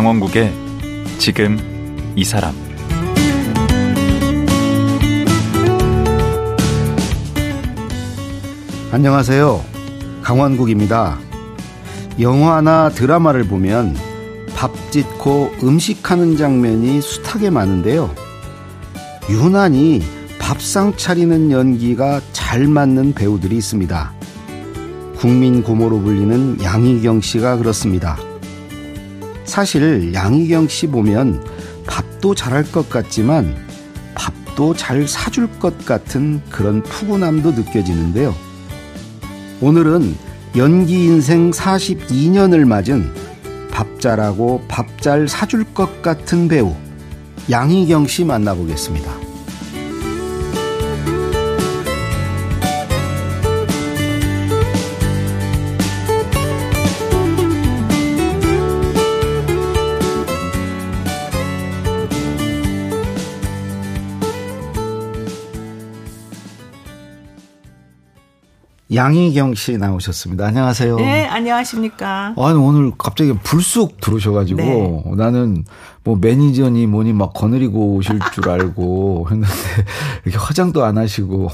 강원국의 지금 이 사람 안녕하세요. 강원국입니다. 영화나 드라마를 보면 밥 짓고 음식하는 장면이 숱하게 많은데요. 유난히 밥상 차리는 연기가 잘 맞는 배우들이 있습니다. 국민 고모로 불리는 양희경 씨가 그렇습니다. 사실 양희경 씨 보면 밥도 잘할 것 같지만 밥도 잘 사줄 것 같은 그런 푸근함도 느껴지는데요. 오늘은 연기 인생 42년을 맞은 밥 잘하고 밥 잘 사줄 것 같은 배우 양희경 씨 만나보겠습니다. 양희경 씨 나오셨습니다. 안녕하세요. 네, 안녕하십니까. 아니, 오늘 갑자기 불쑥 들어오셔가지고 네. 나는 뭐 매니저니 뭐니 막 거느리고 오실 줄 알고 했는데 이렇게 화장도 안 하시고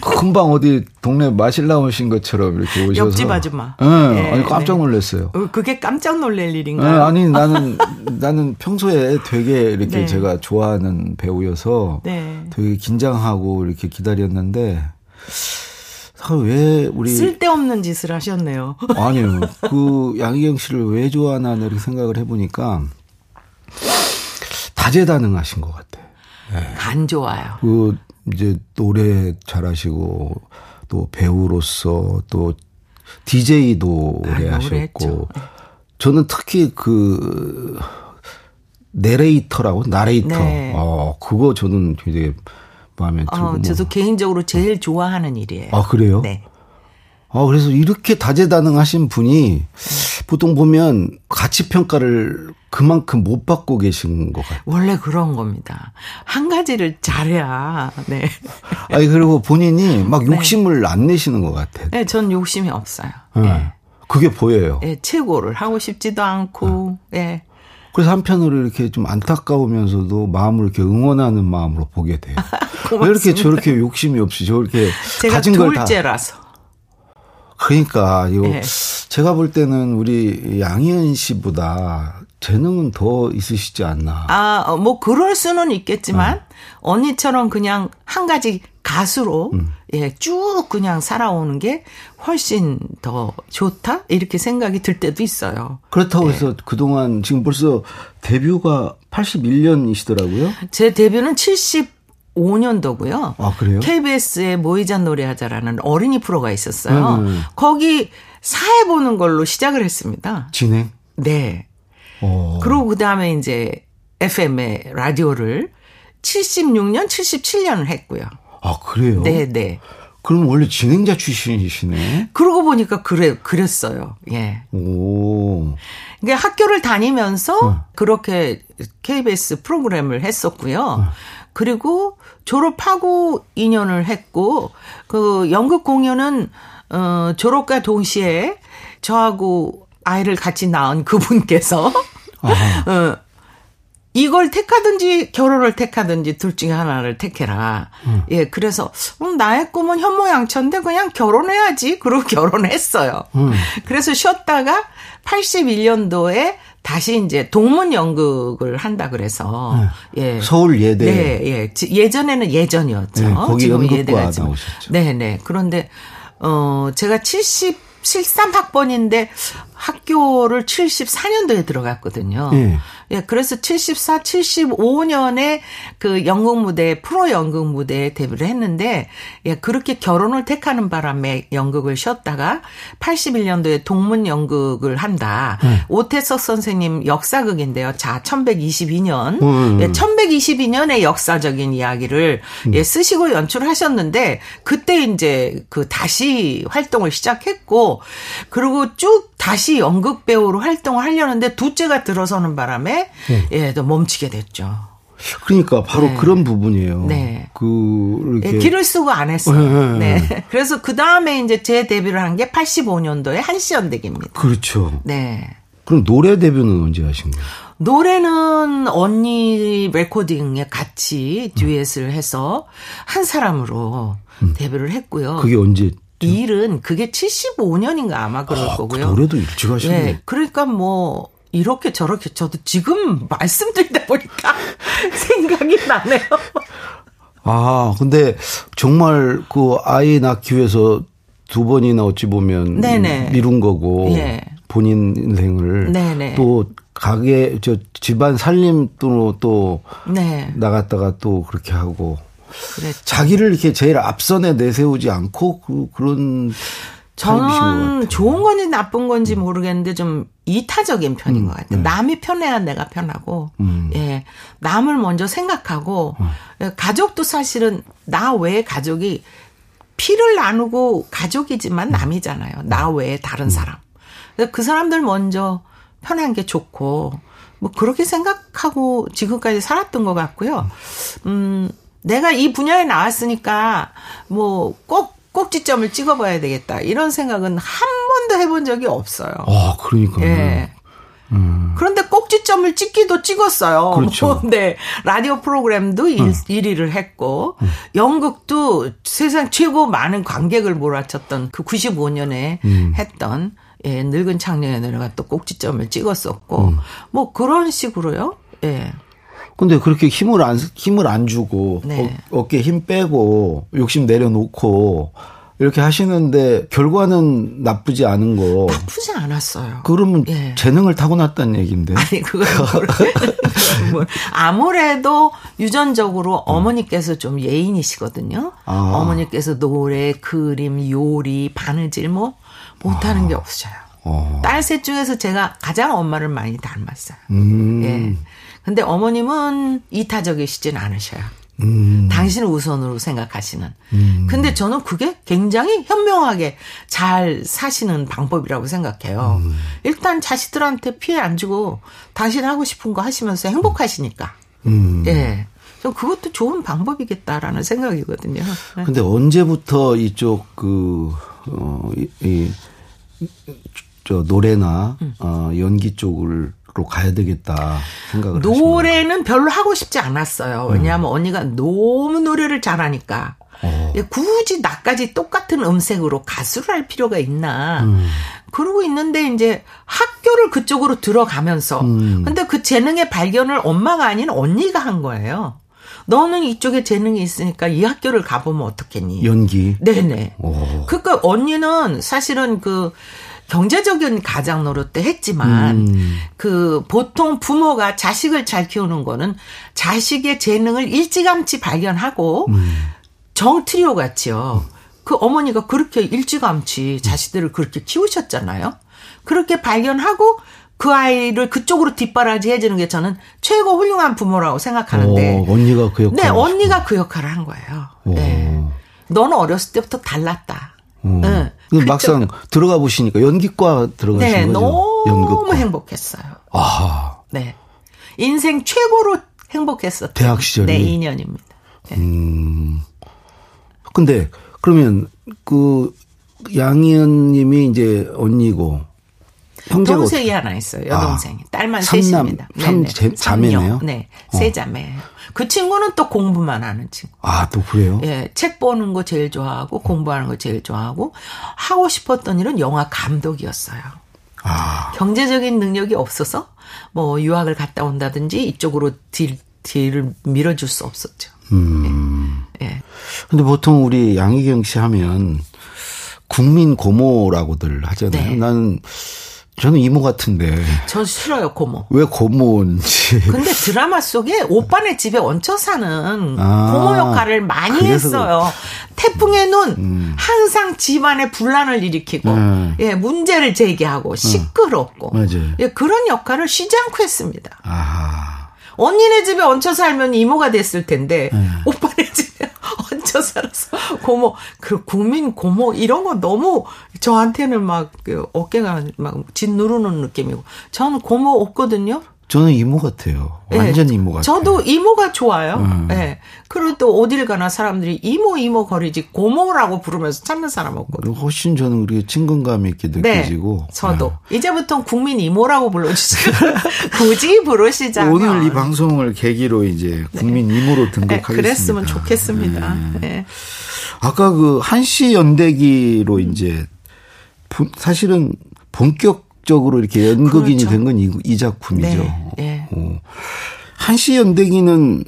금방 어디 동네 마실 나오신 것처럼 이렇게 오셔서. 옆집 아줌마. 네, 네. 아니, 깜짝 놀랐어요. 어, 그게 깜짝 놀랄 일인가요? 네, 아니, 나는, 나는 평소에 되게 이렇게 네. 제가 좋아하는 배우여서 네. 되게 긴장하고 이렇게 기다렸는데 왜 우리 쓸데없는 짓을 하셨네요. 아니요. 그 양희경 씨를 왜 좋아하나 이렇게 생각을 해보니까 다재다능하신 것 같아. 네. 간 좋아요. 그 이제 노래 잘하시고 또 배우로서 또 DJ도 아, 오래 아, 하셨고 저는 특히 그 내레이터라고 나레이터. 네. 어 그거 저는 굉장히 마음에 들고. 어, 저도 뭐. 개인적으로 제일 좋아하는 일이에요. 아, 그래요? 네. 아, 그래서 이렇게 다재다능하신 분이 보통 보면 가치 평가를 그만큼 못 받고 계신 것 같아요. 원래 그런 겁니다. 한 가지를 잘해야, 네. 아니, 그리고 본인이 막 네. 욕심을 네. 안 내시는 것 같아요. 네, 전 욕심이 없어요. 네. 네. 그게 보여요. 네, 최고를 하고 싶지도 않고, 예. 네. 그래서 한편으로 이렇게 좀 안타까우면서도 마음을 이렇게 응원하는 마음으로 보게 돼요. 왜 이렇게 저렇게 욕심이 없이 저렇게 가진 걸 다. 둘째라서. 그러니까 이거 네. 제가 볼 때는 우리 양희은 씨보다 재능은 더 있으시지 않나. 아, 어, 뭐 그럴 수는 있겠지만 네. 언니처럼 그냥 한 가지 가수로 음. 예, 쭉 그냥 살아오는 게 훨씬 더 좋다? 이렇게 생각이 들 때도 있어요. 그렇다고 예. 해서 그동안 지금 벌써 데뷔가 81년이시더라고요. 제 데뷔는 75년도고요. 아, 그래요? KBS에 모이잔 노래하자라는 어린이 프로가 있었어요. 음. 거기 사회 보는 걸로 시작을 했습니다. 진행? 네. 오. 어. 그리고 그 다음에 이제 FM의 라디오를 76년, 77년을 했고요. 아, 그래요? 네, 네. 그럼 원래 진행자 출신이시네? 그러고 보니까 그래, 그랬어요. 예. 오. 그러니까 학교를 다니면서 어. 그렇게 KBS 프로그램을 했었고요. 어. 그리고 졸업하고 2년을 했고, 그 연극 공연은, 어, 졸업과 동시에 저하고 아이를 같이 낳은 그분께서, 어, 이걸 택하든지 결혼을 택하든지 둘 중에 하나를 택해라. 음. 예, 그래서 음, 나의 꿈은 현모양처인데 그냥 결혼해야지. 그러고 결혼했어요. 음. 그래서 쉬었다가 81년도에 다시 이제 동문 연극을 한다 그래서 네. 예 서울 예대 네, 예 예전에는 예전이었죠. 네, 거기 지금 예대가 나오셨죠. 네, 네. 그런데 어 제가 70 73학번인데 학교를 74년도에 들어갔거든요. 네. 예, 그래서 74, 75년에 그 연극 무대, 프로 연극 무대에 데뷔를 했는데, 예, 그렇게 결혼을 택하는 바람에 연극을 쉬었다가 81년도에 동문 연극을 한다. 네. 오태석 선생님 역사극인데요. 자, 1122년. 음. 예, 1122년의 역사적인 이야기를 음. 예, 쓰시고 연출하셨는데, 그때 이제 그 다시 활동을 시작했고, 그리고 쭉 다시 연극 배우로 활동을 하려는데 둘째가 들어서는 바람에 네. 예, 또 멈추게 됐죠. 그러니까 바로 네. 그런 부분이에요. 네. 그 이렇게 네, 길을 쓰고 안 했어요. 네. 네. 그래서 그 다음에 이제 제 데뷔를 한 게 85년도에 한시연대기입니다. 그렇죠. 네. 그럼 노래 데뷔는 언제 하신 거예요? 노래는 언니 레코딩에 같이 듀엣을 해서 한 사람으로 음. 데뷔를 했고요. 그게 언제? 일은 그게 75년인가 아마 그럴 아, 거고요. 그 노래도 일찍 하시네. 네. 그러니까 뭐 이렇게 저렇게 저도 지금 말씀드리다 보니까 생각이 나네요. 아, 근데 정말 그 아이 낳기 위해서 두 번이나 어찌 보면 네네. 미룬 거고 예. 본인 인생을 네네. 또 가게 저 집안 살림도 또 네. 나갔다가 또 그렇게 하고 그랬죠. 자기를 이렇게 제일 앞선에 내세우지 않고 그, 그런 저는 좋은 건지 나쁜 건지 모르겠는데 좀 이타적인 편인 음, 것 같아요. 네. 남이 편해야 내가 편하고, 음. 예, 남을 먼저 생각하고, 음. 가족도 사실은 나 외에 가족이 피를 나누고 가족이지만 남이잖아요. 나 외에 다른 음. 사람. 그 사람들 먼저 편한 게 좋고, 뭐 그렇게 생각하고 지금까지 살았던 것 같고요. 음, 내가 이 분야에 나왔으니까 뭐 꼭 꼭지점을 찍어봐야 되겠다. 이런 생각은 한 번도 해본 적이 없어요. 아, 그러니까. 예. 음. 그런데 꼭지점을 찍기도 찍었어요. 그렇죠. 네. 라디오 프로그램도 음. 1, 1위를 했고, 음. 연극도 세상 최고 많은 관객을 몰아쳤던 그 95년에 음. 했던, 예, 늙은 창녀의 노래가 또 꼭지점을 찍었었고, 음. 뭐 그런 식으로요. 예. 근데 그렇게 힘을 안 힘을 안 주고 네. 어, 어깨 힘 빼고 욕심 내려놓고 이렇게 하시는데 결과는 나쁘지 않은 거. 나쁘지 않았어요. 그러면 예. 재능을 타고났다는 얘기인데. 아니 그건 뭐, 아무래도 유전적으로 어. 어머니께서 좀 예인이시거든요. 아. 어머니께서 노래, 그림, 요리, 바느질 뭐 못하는 아. 게 없어요. 어. 딸셋 중에서 제가 가장 엄마를 많이 닮았어요. 음. 예. 근데 어머님은 이타적이시진 않으셔요. 음. 당신을 우선으로 생각하시는. 음. 근데 저는 그게 굉장히 현명하게 잘 사시는 방법이라고 생각해요. 음. 일단 자식들한테 피해 안 주고 당신 하고 싶은 거 하시면서 행복하시니까. 음. 예. 좀 그것도 좋은 방법이겠다라는 생각이거든요. 네. 근데 언제부터 이쪽 그, 어, 이, 이, 저 노래나, 음. 어, 연기 쪽을 로 가야 되겠다 생각을 노래는 별로 하고 싶지 않았어요. 왜냐하면 음. 언니가 너무 노래를 잘하니까 어. 굳이 나까지 똑같은 음색으로 가수를 할 필요가 있나. 음. 그러고 있는데 이제 학교를 그쪽으로 들어가면서 음. 근데 그 재능의 발견을 엄마가 아닌 언니가 한 거예요. 너는 이쪽에 재능이 있으니까 이 학교를 가보면 어떻겠니? 연기. 네네. 오. 그러니까 언니는 사실은 그 경제적인 가장 노릇 도 했지만 음. 그 보통 부모가 자식을 잘 키우는 거는 자식의 재능을 일찌감치 발견하고 음. 정트리오 같이요. 그 어머니가 그렇게 일찌감치 자식들을 그렇게 키우셨잖아요. 그렇게 발견하고 그 아이를 그쪽으로 뒷바라지 해주는 게 저는 최고 훌륭한 부모라고 생각하는데. 오, 언니가 그 역할. 네, 언니가 그 역할을 한 거예요. 오. 네. 너는 어렸을 때부터 달랐다. 음. 네. 막상 들어가 보시니까 연기과 들어가신 네, 거죠? 너무 연극과. 행복했어요. 아. 네. 인생 최고로 행복했었죠. 대학 시절이. 네, 2년입니다. 네. 음. 근데 그러면 그 양희은 님이 이제 언니고 형제가 동생이 하나 있어요. 여동생. 아, 딸만 셋입니다. 삼, 네, 자매네요. 네, 세 자매예요. 그 친구는 또 공부만 하는 친구. 아, 또 그래요? 예, 책 보는 거 제일 좋아하고 공부하는 거 제일 좋아하고 하고 싶었던 일은 영화 감독이었어요. 아. 경제적인 능력이 없어서 뭐 유학을 갔다 온다든지 이쪽으로 딜, 딜을 밀어줄 수 없었죠. 음. 예. 예. 근데 보통 우리 양희경 씨 하면 국민 고모라고들 하잖아요. 네. 나는 저는 이모 같은데. 저 싫어요, 고모. 왜 고모인지. 근데 드라마 속에 오빠네 집에 얹혀 사는 아, 고모 역할을 많이 했어요. 태풍의 눈, 음. 항상 집안에 분란을 일으키고, 음. 예, 문제를 제기하고, 시끄럽고. 음. 맞아요. 예, 그런 역할을 쉬지 않고 했습니다. 아. 언니네 집에 얹혀 살면 이모가 됐을 텐데, 네. 오빠네 집에 얹혀 살아서 고모, 그 국민 고모 이런 거 너무 저한테는 막그 어깨가 막 짓누르는 느낌이고 저는 고모 없거든요. 저는 이모 같아요. 완전 네. 이모 같아요. 저도 이모가 좋아요. 음. 네. 그리고 또 어딜 가나 사람들이 이모 이모 거리지 고모라고 부르면서 찾는 사람 없거든요. 훨씬 저는 우리 친근감이 있게 네. 느껴지고. 네. 저도 네. 이제부터 국민 이모라고 불러주세요. 굳이 부르시자. 오늘 이 방송을 계기로 이제 네. 국민 이모로 네, 등극하겠습니다. 그랬으면 좋겠습니다. 아까 그 한시 연대기로 이제 사실은 본격 적으로 이렇게 연극인이 그렇죠. 된건 이, 이, 작품이죠. 네, 네. 어. 한시 연대기는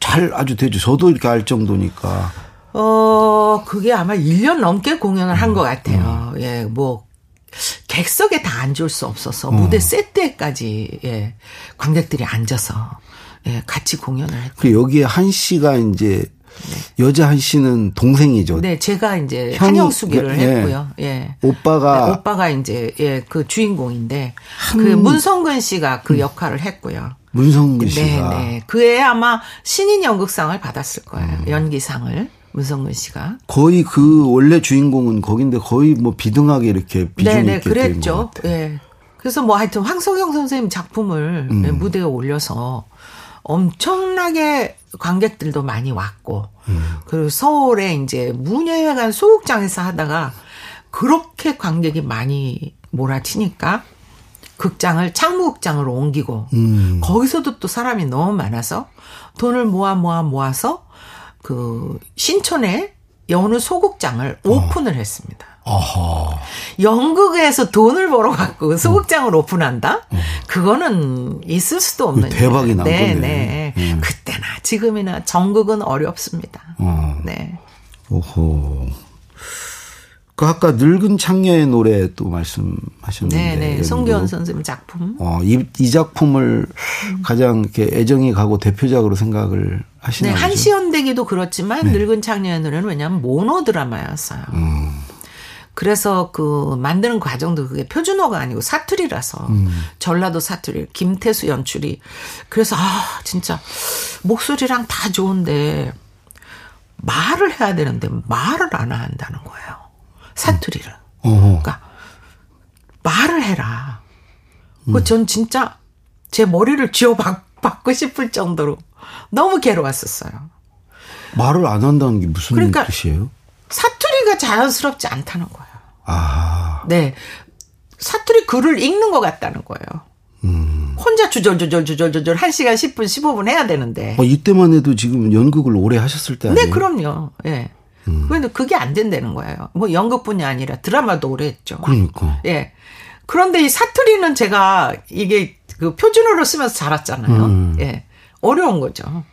잘 아주 되죠. 저도 이렇게 알 정도니까. 어, 그게 아마 1년 넘게 공연을 한것 같아요. 음. 예, 뭐, 객석에 다 앉을 수 없어서 음. 무대 세트에까지, 예, 관객들이 앉아서, 예, 같이 공연을 했고. 그 여기에 한 씨가 이제 네. 여자 한 씨는 동생이죠. 네, 제가 이제 한영수기를 예, 했고요. 예. 오빠가 네, 오빠가 이제 예, 그 주인공인데 한... 그 문성근 씨가 그 음. 역할을 했고요. 문성근 네, 씨가 네, 네. 그에 아마 신인 연극상을 받았을 거예요. 음. 연기상을. 문성근 씨가 거의 그 원래 주인공은 거긴데 거의 뭐 비등하게 이렇게 비중 네네, 있게 그랬죠. 예. 그래서 뭐 하여튼 황석영 선생님 작품을 음. 무대에 올려서 엄청나게 관객들도 많이 왔고 음. 그리고 서울에 이제 문예회관 소극장에서 하다가 그렇게 관객이 많이 몰아치니까 극장을 창무극장으로 옮기고 음. 거기서도 또 사람이 너무 많아서 돈을 모아 모아 모아서 그 신촌에 여느 소극장을 어. 오픈을 했습니다. 어허. 연극에서 돈을 벌어갖고 소극장을 어. 오픈한다? 어. 그거는 있을 수도 없는 대박이 난 네, 거네. 네. 음. 그때나 지금이나 전극은 어렵습니다. 어. 네. 오호. 그 아까 늙은 창녀의 노래 또 말씀하셨는데. 네네. 송기원 선생님 작품. 어, 이, 이 작품을 음. 가장 이렇게 애정이 가고 대표작으로 생각을 하시나요? 네, 한시연대기도 그렇지만 네. 늙은 창녀의 노래는 왜냐하면 모노 드라마였어요. 음. 그래서 그 만드는 과정도 그게 표준어가 아니고 사투리라서 음. 전라도 사투리 김태수 연출이 그래서 아 진짜 목소리랑 다 좋은데 말을 해야 되는데 말을 안 한다는 거예요 사투리를 음. 그러니까 말을 해라 음. 그전 진짜 제 머리를 쥐어 박고 싶을 정도로 너무 괴로웠었어요 말을 안 한다는 게 무슨 그러니까 뜻이에요? 사투리가 자연스럽지 않다는 거예요. 아. 네. 사투리 글을 읽는 것 같다는 거예요. 음. 혼자 주절주절 주절주절 1시간 10분 15분 해야 되는데. 어, 이때만 해도 지금 연극을 오래 하셨을 때 네, 아니에요? 네, 그럼요. 예. 네. 음. 그런데 그게 안 된다는 거예요. 뭐 연극뿐이 아니라 드라마도 오래 했죠. 그러니까. 예. 그런데 이 사투리는 제가 이게 그 표준어로 쓰면서 자랐잖아요. 음. 예. 어려운 거죠.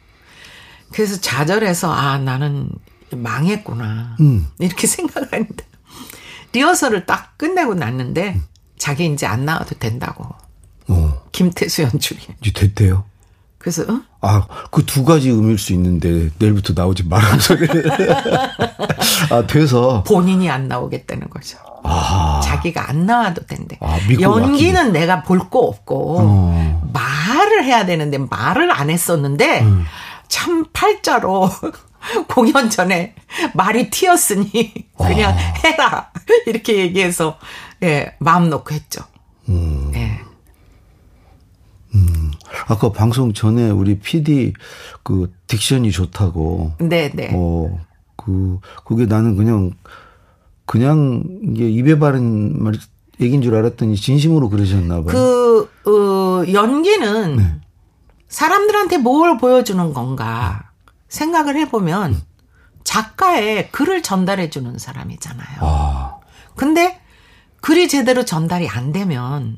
그래서 좌절해서 아 나는 망했구나 음. 이렇게 생각하는데 리허설을 딱 끝내고 났는데 자기 이제 안 나와도 된다고. 어. 김태수 연출이. 이제 됐대요. 그래서 어? 아 그 두 가지 의미일 수 있는데 내일부터 나오지 소리. 아 돼서 본인이 안 나오겠다는 거죠. 아. 자기가 안 나와도 된대. 아, 연기는 맡기게. 내가 볼 거 없고 어. 말을 해야 되는데 말을 안 했었는데 음. 참 팔자로 공연 전에 말이 튀었으니 그냥 아. 해라 이렇게 얘기해서 예 마음 놓고 했죠. 음. 예. 음. 아까 방송 전에 우리 PD 그 딕션이 좋다고. 네, 네. 어, 그 그게 나는 그냥 그냥 이게 입에 바른 말 얘기인 줄 알았더니 진심으로 그러셨나 봐요. 그 어, 연기는 네. 사람들한테 뭘 보여주는 건가? 생각을 해보면 작가의 글을 전달해 주는 사람이잖아요. 아. 근데 글이 제대로 전달이 안 되면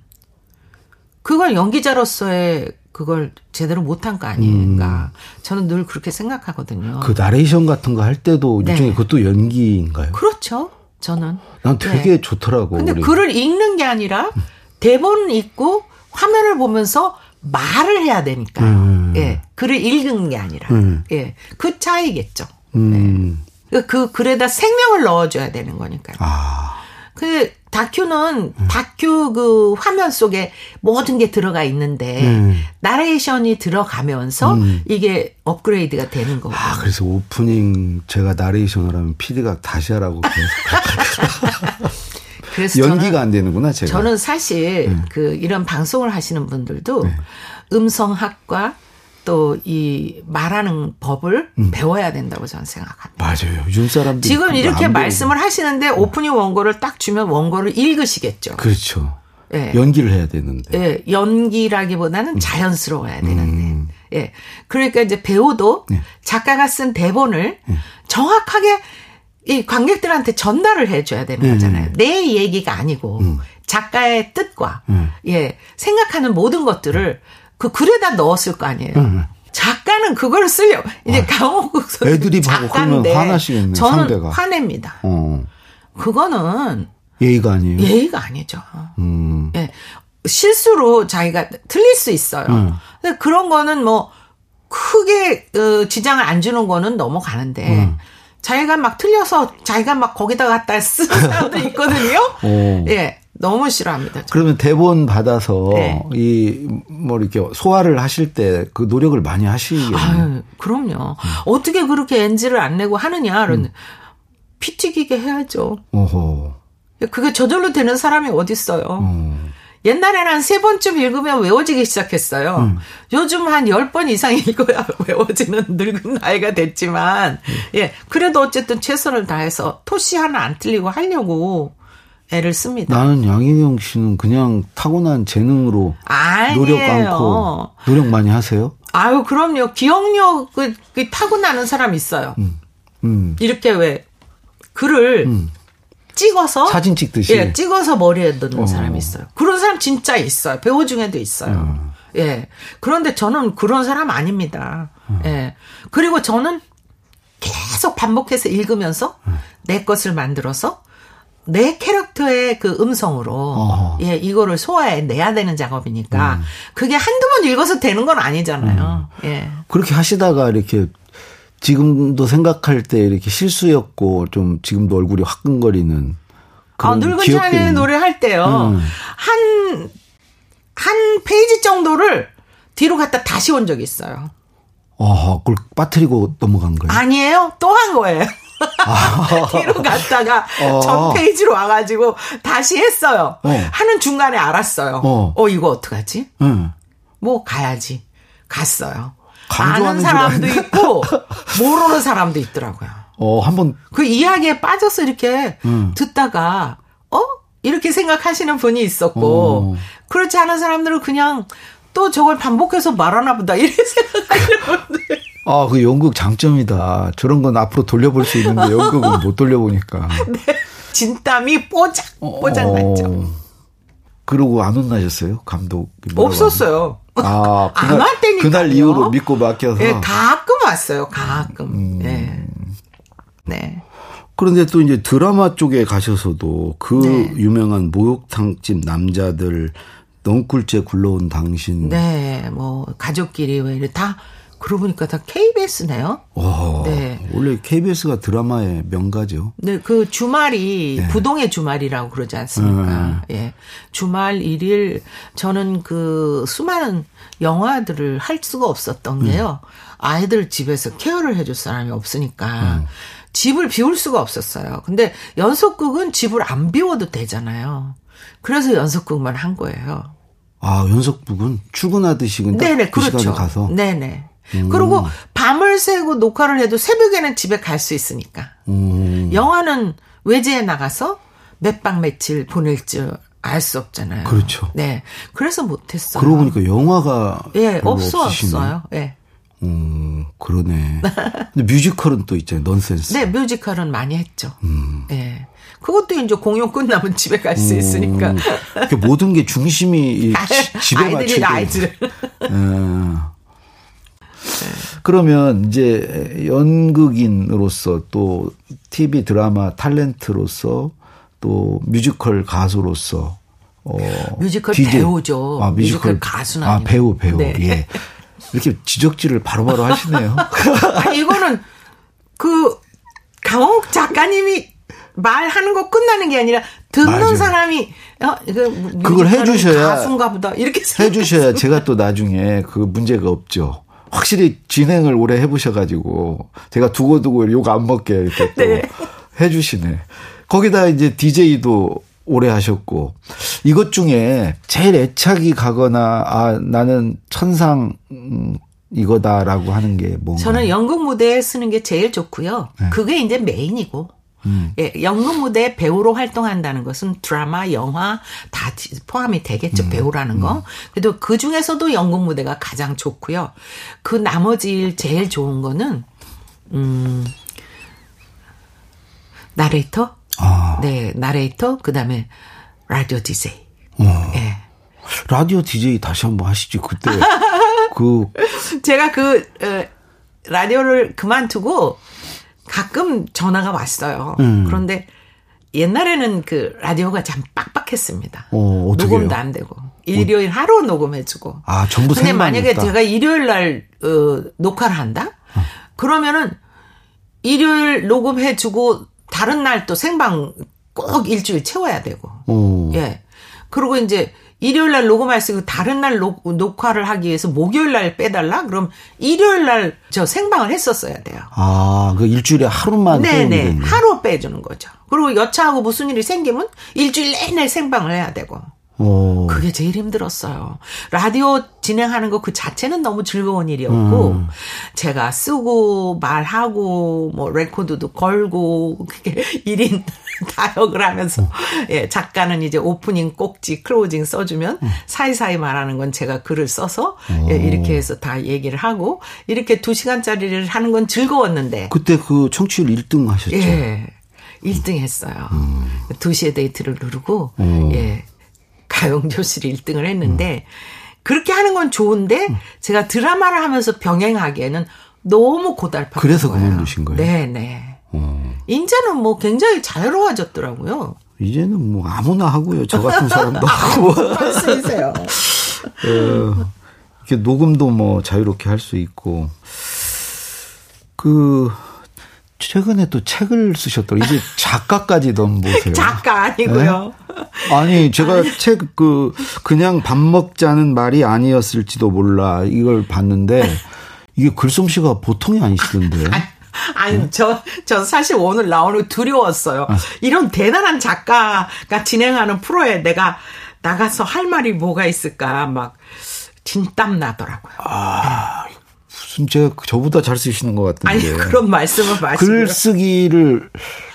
그걸 연기자로서의 그걸 제대로 못한 거 아닌가. 음. 저는 늘 그렇게 생각하거든요. 그 나레이션 같은 거 할 때도 네. 일종의 그것도 연기인가요? 그렇죠. 저는. 난 되게 네. 좋더라고. 근데 우리. 글을 읽는 게 아니라 대본 읽고 화면을 보면서 말을 해야 되니까. 음. 예. 글을 읽은 게 아니라. 음. 예. 그 차이겠죠. 음. 네. 그 글에다 생명을 넣어줘야 되는 거니까요. 아. 그 다큐는 음. 다큐 그 화면 속에 모든 게 들어가 있는데 음. 나레이션이 들어가면서 음. 이게 업그레이드가 되는 거고. 아, 그래서 오프닝 제가 나레이션을 하면 PD가 다시 하라고 계속. 그래서 연기가 안 되는구나 제가. 저는 사실 네. 그 이런 방송을 하시는 분들도 네. 음성학과 또 이 말하는 법을 음. 배워야 된다고 저는 생각합니다. 맞아요. 요즘 사람들 지금 이렇게 말씀을 하시는데 오프닝 원고를 딱 주면 원고를 읽으시겠죠. 그렇죠. 예. 연기를 해야 되는데. 예, 연기라기보다는 음. 자연스러워야 되는데. 음. 예. 그러니까 이제 배우도 네. 작가가 쓴 대본을 네. 정확하게 이 관객들한테 전달을 해줘야 되는 네. 거잖아요. 내 얘기가 아니고 음. 작가의 뜻과 음. 예 생각하는 모든 것들을 그 글에다 넣었을 거 아니에요. 음. 작가는 그걸 쓰려. 이제 아, 강호국 선생 애들이 작가인데 화나시겠네. 저는 상대가. 화냅니다. 어. 그거는 예의가 아니에요. 예의가 아니죠. 음. 예. 실수로 자기가 틀릴 수 있어요. 음. 근데 그런 거는 뭐 크게 어, 지장을 안 주는 거는 넘어가는데 음. 자기가 막 틀려서 자기가 막 거기다 갖다 쓰는 사람도 있거든요. 예. 너무 싫어합니다. 저는. 그러면 대본 받아서 네. 이뭐 이렇게 소화를 하실 때 그 노력을 많이 하시겠네요. 그럼요. 음. 어떻게 그렇게 NG를 안 내고 하느냐는 음. 피 튀기게 해야죠. 오호. 그게 저절로 되는 사람이 어디 있어요. 음. 옛날에는 한 세 번쯤 읽으면 외워지기 시작했어요. 음. 요즘 한 열 번 이상 읽어야 외워지는 늙은 나이가 됐지만, 음. 예. 그래도 어쨌든 최선을 다해서 토시 하나 안 틀리고 하려고 애를 씁니다. 나는 양희경 씨는 그냥 타고난 재능으로 아니에요. 노력 않고 노력 많이 하세요? 아유, 그럼요. 기억력 그, 그 타고나는 사람 있어요. 음. 음. 이렇게 왜 글을 음. 찍어서 사진 찍듯이 예, 찍어서 머리에 넣는 어. 사람이 있어요. 그런 사람 진짜 있어요. 배우 중에도 있어요. 음. 예. 그런데 저는 그런 사람 아닙니다. 음. 예. 그리고 저는 계속 반복해서 읽으면서 음. 내 것을 만들어서 내 캐릭터의 그 음성으로 어허. 예 이거를 소화해 내야 되는 작업이니까 음. 그게 한두 번 읽어서 되는 건 아니잖아요. 음. 예 그렇게 하시다가 이렇게 지금도 생각할 때 이렇게 실수였고 좀 지금도 얼굴이 화끈거리는 아, 늙은 창녀의 노래 할 때요. 한한 음. 한 페이지 정도를 뒤로 갔다 다시 온 적이 있어요. 어, 그걸 빠뜨리고 넘어간 거예요? 아니에요. 또 한 거예요. 아. 뒤로 갔다가 어. 전 페이지로 와가지고 다시 했어요. 어. 하는 중간에 알았어요. 어, 어 이거 어떡하지? 응. 뭐 가야지. 갔어요. 아는 사람도 있고 모르는 사람도 있더라고요. 어, 한번 그 이야기에 빠져서 이렇게 음. 듣다가 어? 이렇게 생각하시는 분이 있었고 어. 그렇지 않은 사람들은 그냥 또 저걸 반복해서 말하나 보다 이렇게 생각하시는 분들. 아, 그 연극 장점이다. 저런 건 앞으로 돌려볼 수 있는데 연극은 못 돌려보니까. 네. 진땀이 뽀짝 뽀짝 났죠. 어. 그러고 안 혼나셨어요? 감독 없었어요. 아, 그날, 안 왔다니까. 그날 이후로 믿고 맡겨서. 네, 가끔 왔어요. 가끔. 음. 네. 네. 그런데 또 이제 드라마 쪽에 가셔서도 그 네. 유명한 목욕탕집 남자들 넝쿨째 굴러온 당신. 네, 뭐 가족끼리 왜 이래 다 그러고 보니까 다 KBS네요. 와, 네. 원래 KBS가 드라마의 명가죠. 네, 그 주말이 네. 부동의 주말이라고 그러지 않습니까? 네. 예. 주말 일일 저는 그 수많은 영화들을 할 수가 없었던 게요. 음. 아이들 집에서 케어를 해줄 사람이 없으니까 음. 집을 비울 수가 없었어요. 근데 연속극은 집을 안 비워도 되잖아요. 그래서 연속극만 한 거예요. 아, 연속극은 출근하듯이 근데 네네, 그 그렇죠. 시간에 가서 네네. 음. 그리고 밤을 새고 녹화를 해도 새벽에는 집에 갈 수 있으니까. 음. 영화는 외제에 나가서 몇 박 며칠 보낼 줄 알 수 없잖아요. 그렇죠. 네. 그래서 못했어요. 그러고 보니까 영화가. 예, 없어, 없어요. 예. 음, 그러네. 근데 뮤지컬은 또 있잖아요. 넌센스. 네, 뮤지컬은 많이 했죠. 음. 예. 그것도 이제 공연 끝나면 집에 갈 수 있으니까. 음, 모든 게 중심이 집에 맞춰. 아이들. 예. 그러면 이제 연극인으로서 또 TV 드라마 탤런트로서 또 뮤지컬 가수로서 어 뮤지컬 DJ. 배우죠. 아, 뮤지컬, 뮤지컬 가수는 아 배우 배우 네. 예. 이렇게 지적질을 바로바로 하시네요. 아 이거는 그 강옥 작가님이 말하는 거 끝나는 게 아니라 듣는 맞아요. 사람이 어, 그 그걸 해주셔야 가수인가 보다 이렇게 해주셔야 제가 또 나중에 그 문제가 없죠. 확실히 진행을 오래 해보셔가지고 제가 두고두고 욕 안 먹게 이렇게 또 네. 해주시네. 거기다 이제 DJ도 오래 하셨고 이것 중에 제일 애착이 가거나 아 나는 천상 음, 이거다라고 하는 게 뭔가 저는 연극 무대에 쓰는 게 제일 좋고요. 네. 그게 이제 메인이고. 음. 예, 연극 무대 배우로 활동한다는 것은 드라마, 영화 다 포함이 되겠죠. 음. 배우라는 거. 음. 그래도 그 중에서도 연극 무대가 가장 좋고요. 그 나머지 제일 좋은 거는 음 나레이터? 아. 네, 나레이터, 그 다음에 라디오 디제이. 어. 예. 라디오 디제이 다시 한번 하시죠. 그때 그 제가 그 어, 라디오를 그만두고 가끔 전화가 왔어요. 음. 그런데 옛날에는 그 라디오가 참 빡빡했습니다. 어, 녹음도 안 되고 일요일 하루 녹음해주고. 아 전부 근데 만약에 있다. 제가 일요일 날 어, 녹화를 한다? 어. 그러면은 일요일 녹음해주고 다른 날 또 생방 꼭 일주일 채워야 되고. 오. 예. 그리고 이제 일요일 날 녹음할 수 있고 다른 날 녹, 녹화를 하기 위해서 목요일 날 빼달라? 그럼 일요일 날 저 생방을 했었어야 돼요. 아, 그 일주일에 하루만 네네. 하루 빼주는 거죠. 그리고 여차하고 무슨 일이 생기면 일주일 내내 생방을 해야 되고. 오. 그게 제일 힘들었어요. 라디오 진행하는 거 그 자체는 너무 즐거운 일이었고, 음. 제가 쓰고 말하고, 뭐, 레코드도 걸고, 그게 1인 다 역을 하면서, 음. 예, 작가는 이제 오프닝 꼭지, closing 써주면, 음. 사이사이 말하는 건 제가 글을 써서, 예, 이렇게 해서 다 얘기를 하고, 이렇게 2시간짜리를 하는 건 즐거웠는데. 그때 그 청취율 1등 하셨죠? 예. 1등 했어요. 음. 2시에 데이트를 누르고, 음. 예. 가용조실 1등을 했는데 음. 그렇게 하는 건 좋은데 음. 제가 드라마를 하면서 병행하기에는 너무 고달팠 그래서 그만두신 거예요? 네 네. 어. 이제는 뭐 굉장히 자유로워졌더라고요. 이제는 뭐 아무나 하고요. 저 같은 사람도 하고. 말씀이세요. 어, 이렇게 녹음도 뭐 자유롭게 할 수 있고. 그 최근에 또 책을 쓰셨더라. 이제 작가까지 넘보세요. 작가 아니고요. 네? 아니 제가 책 그 그냥 밥 먹자는 말이 아니었을지도 몰라 이걸 봤는데 이게 글솜씨가 보통이 아니시던데. 아니, 네? 저, 저 사실 오늘 나오는 두려웠어요. 아. 이런 대단한 작가가 진행하는 프로에 내가 나가서 할 말이 뭐가 있을까, 막, 진땀 나더라고요. 아, 네. 진짜 저보다 잘 쓰시는 것 같은데. 아니 그런 말씀을 마시고 글쓰기를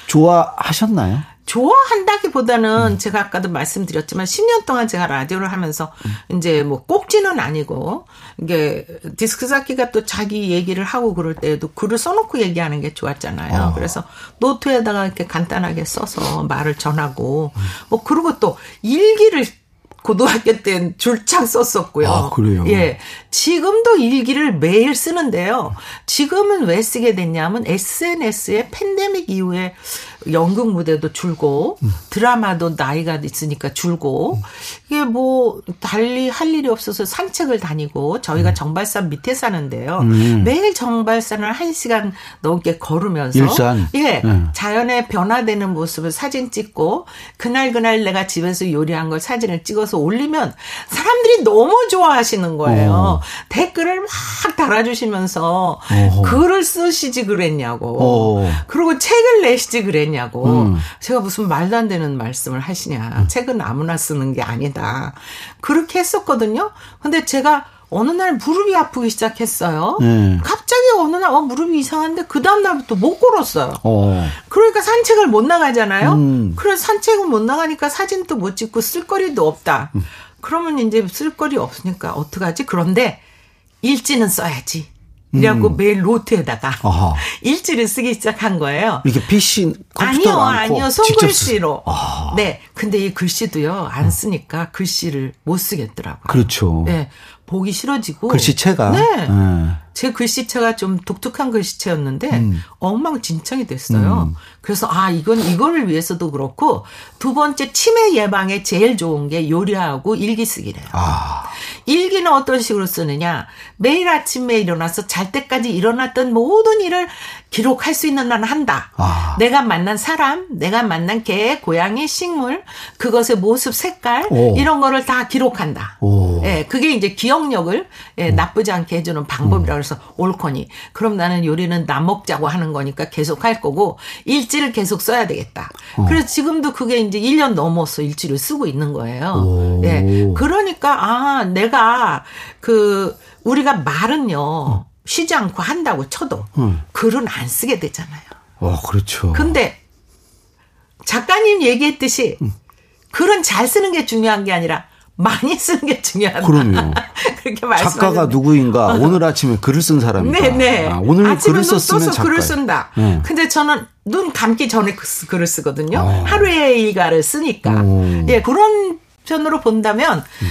좋아하셨나요? 좋아한다기보다는 음. 제가 아까도 말씀드렸지만 10년 동안 제가 라디오를 하면서 음. 이제 뭐 꼭지는 아니고 이게 디스크 쌓기가 또 자기 얘기를 하고 그럴 때에도 글을 써놓고 얘기하는 게 좋았잖아요. 어. 그래서 노트에다가 이렇게 간단하게 써서 말을 전하고 음. 뭐 그리고 또 일기를 고등학교 때는 줄창 썼었고요. 아, 그래요? 예. 지금도 일기를 매일 쓰는데요. 지금은 왜 쓰게 됐냐면 SNS의 팬데믹 이후에 연극 무대도 줄고 음. 드라마도 나이가 있으니까 줄고 음. 이게 뭐 달리 할 일이 없어서 산책을 다니고 저희가 음. 정발산 밑에 사는데요. 음. 매일 정발산을 한 시간 넘게 걸으면서 일산. 예 네. 자연의 변화되는 모습을 사진 찍고 그날 그날 내가 집에서 요리한 걸 사진을 찍어서 올리면 사람들이 너무 좋아하시는 거예요. 어. 댓글을 막 달아주시면서 어. 글을 쓰시지 그랬냐고. 어. 그리고 책을 내시지 그랬냐고. 음. 제가 무슨 말도 안 되는 말씀을 하시냐. 음. 책은 아무나 쓰는 게 아니다. 그렇게 했었거든요. 근데 제가 어느 날 무릎이 아프기 시작했어요. 네. 갑자기 어느 날 어, 무릎이 이상한데 그 다음 날부터 못 걸었어요. 어. 그러니까 산책을 못 나가잖아요. 음. 그래서 산책은 못 나가니까 사진도 못 찍고 쓸거리도 없다. 음. 그러면 이제 쓸거리 없으니까 어떡하지? 그런데 일지는 써야지. 이래갖고 음. 매일 노트에다가 아하. 일지를 쓰기 시작한 거예요. 이게 PC 아니요, 아니요, 손글씨로. 네, 근데 이 글씨도요 안 쓰니까 글씨를 못 쓰겠더라고요. 그렇죠. 네, 보기 싫어지고 글씨체가 네. 네. 제 글씨체가 좀 독특한 글씨체였는데 음. 엉망진창이 됐어요. 음. 그래서 아 이건 이거를 위해서도 그렇고 두 번째 치매 예방에 제일 좋은 게 요리하고 일기 쓰기래요. 아. 일기는 어떤 식으로 쓰느냐 매일 아침에 일어나서 잘 때까지 일어났던 모든 일을 기록할 수 있는 한 한다. 아. 내가 만난 사람, 내가 만난 개, 고양이, 식물, 그것의 모습, 색깔 오. 이런 거를 다 기록한다. 오. 예, 그게 이제 기억력을 예, 음. 나쁘지 않게 해주는 방법이라고 해서 옳거니. 그럼 나는 요리는 나 먹자고 하는 거니까 계속 할 거고 일지를 계속 써야 되겠다. 어. 그래서 지금도 그게 이제 1년 넘었어 일지를 쓰고 있는 거예요. 오. 예, 그러니까 아 내가 그 우리가 말은요. 쉬지 않고 한다고 쳐도 음. 글은 안 쓰게 되잖아요. 어, 그렇죠. 근데 작가님 얘기했듯이 음. 글은 잘 쓰는 게 중요한 게 아니라 많이 쓰는 게 중요하다. 그럼요. 그렇게 말씀 작가가 누구인가? 오늘 아침에 글을 쓴 사람이다. 네네. 네. 아, 오늘 글을 썼으면 작가. 글을 쓴다. 네. 근데 저는 눈 감기 전에 그 글을 쓰거든요. 어. 하루에 일가를 쓰니까. 오. 예, 그런 편으로 본다면 음.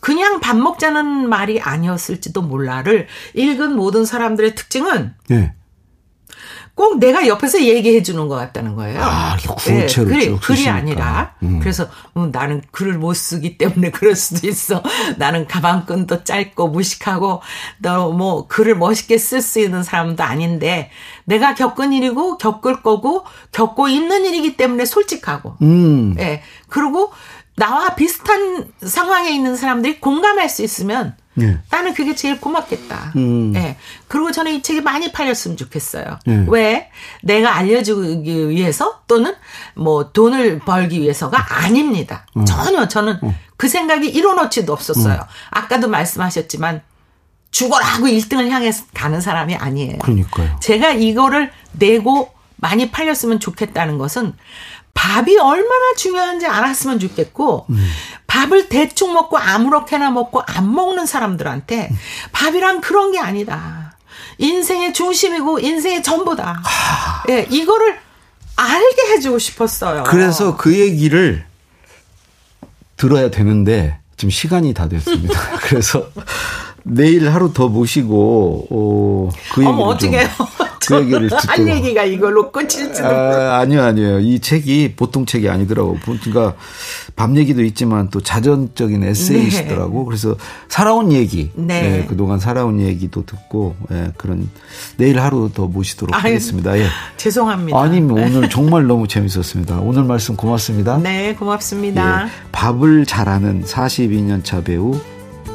그냥 밥 먹자는 말이 아니었을지도 몰라를 읽은 모든 사람들의 특징은 네. 꼭 내가 옆에서 얘기해 주는 것 같다는 거예요. 아, 구체로 네, 글이, 글이 아니라. 음. 그래서 음, 나는 글을 못 쓰기 때문에 그럴 수도 있어. 나는 가방끈도 짧고 무식하고 너 뭐 글을 멋있게 쓸 수 있는 사람도 아닌데 내가 겪은 일이고 겪을 거고 겪고 있는 일이기 때문에 솔직하고. 음. 예. 네, 그리고 나와 비슷한 상황에 있는 사람들이 공감할 수 있으면 네. 나는 그게 제일 고맙겠다. 음. 네. 그리고 저는 이 책이 많이 팔렸으면 좋겠어요. 네. 왜? 내가 알려주기 위해서 또는 뭐 돈을 벌기 위해서가 아닙니다. 음. 전혀 저는 음. 그 생각이 이뤄놓지도 없었어요. 음. 아까도 말씀하셨지만 죽어라고 1등을 향해 가는 사람이 아니에요. 그러니까요. 제가 이거를 내고 많이 팔렸으면 좋겠다는 것은 밥이 얼마나 중요한지 알았으면 좋겠고 음. 밥을 대충 먹고 아무렇게나 먹고 안 먹는 사람들한테 밥이란 그런 게 아니다. 인생의 중심이고 인생의 전부다. 하. 예, 이거를 알게 해주고 싶었어요. 그래서 그 얘기를 들어야 되는데 지금 시간이 다 됐습니다. 그래서 내일 하루 더 모시고 어, 그 얘기를 어머, 어떻게요? 그 얘기를 듣고 할 얘기가 이걸로 끝일지도 아, 아니요 아니요 이 책이 보통 책이 아니더라고 그러니까 밤 얘기도 있지만 또 자전적인 에세이시더라고 네. 그래서 살아온 얘기 네. 네. 그동안 살아온 얘기도 듣고 예, 그런 내일 하루 더 모시도록 아유, 하겠습니다 예. 죄송합니다 아니 오늘 정말 너무 재밌었습니다 오늘 말씀 고맙습니다 네 고맙습니다 예, 밥을 잘하는 42년 차 배우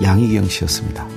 양희경 씨였습니다.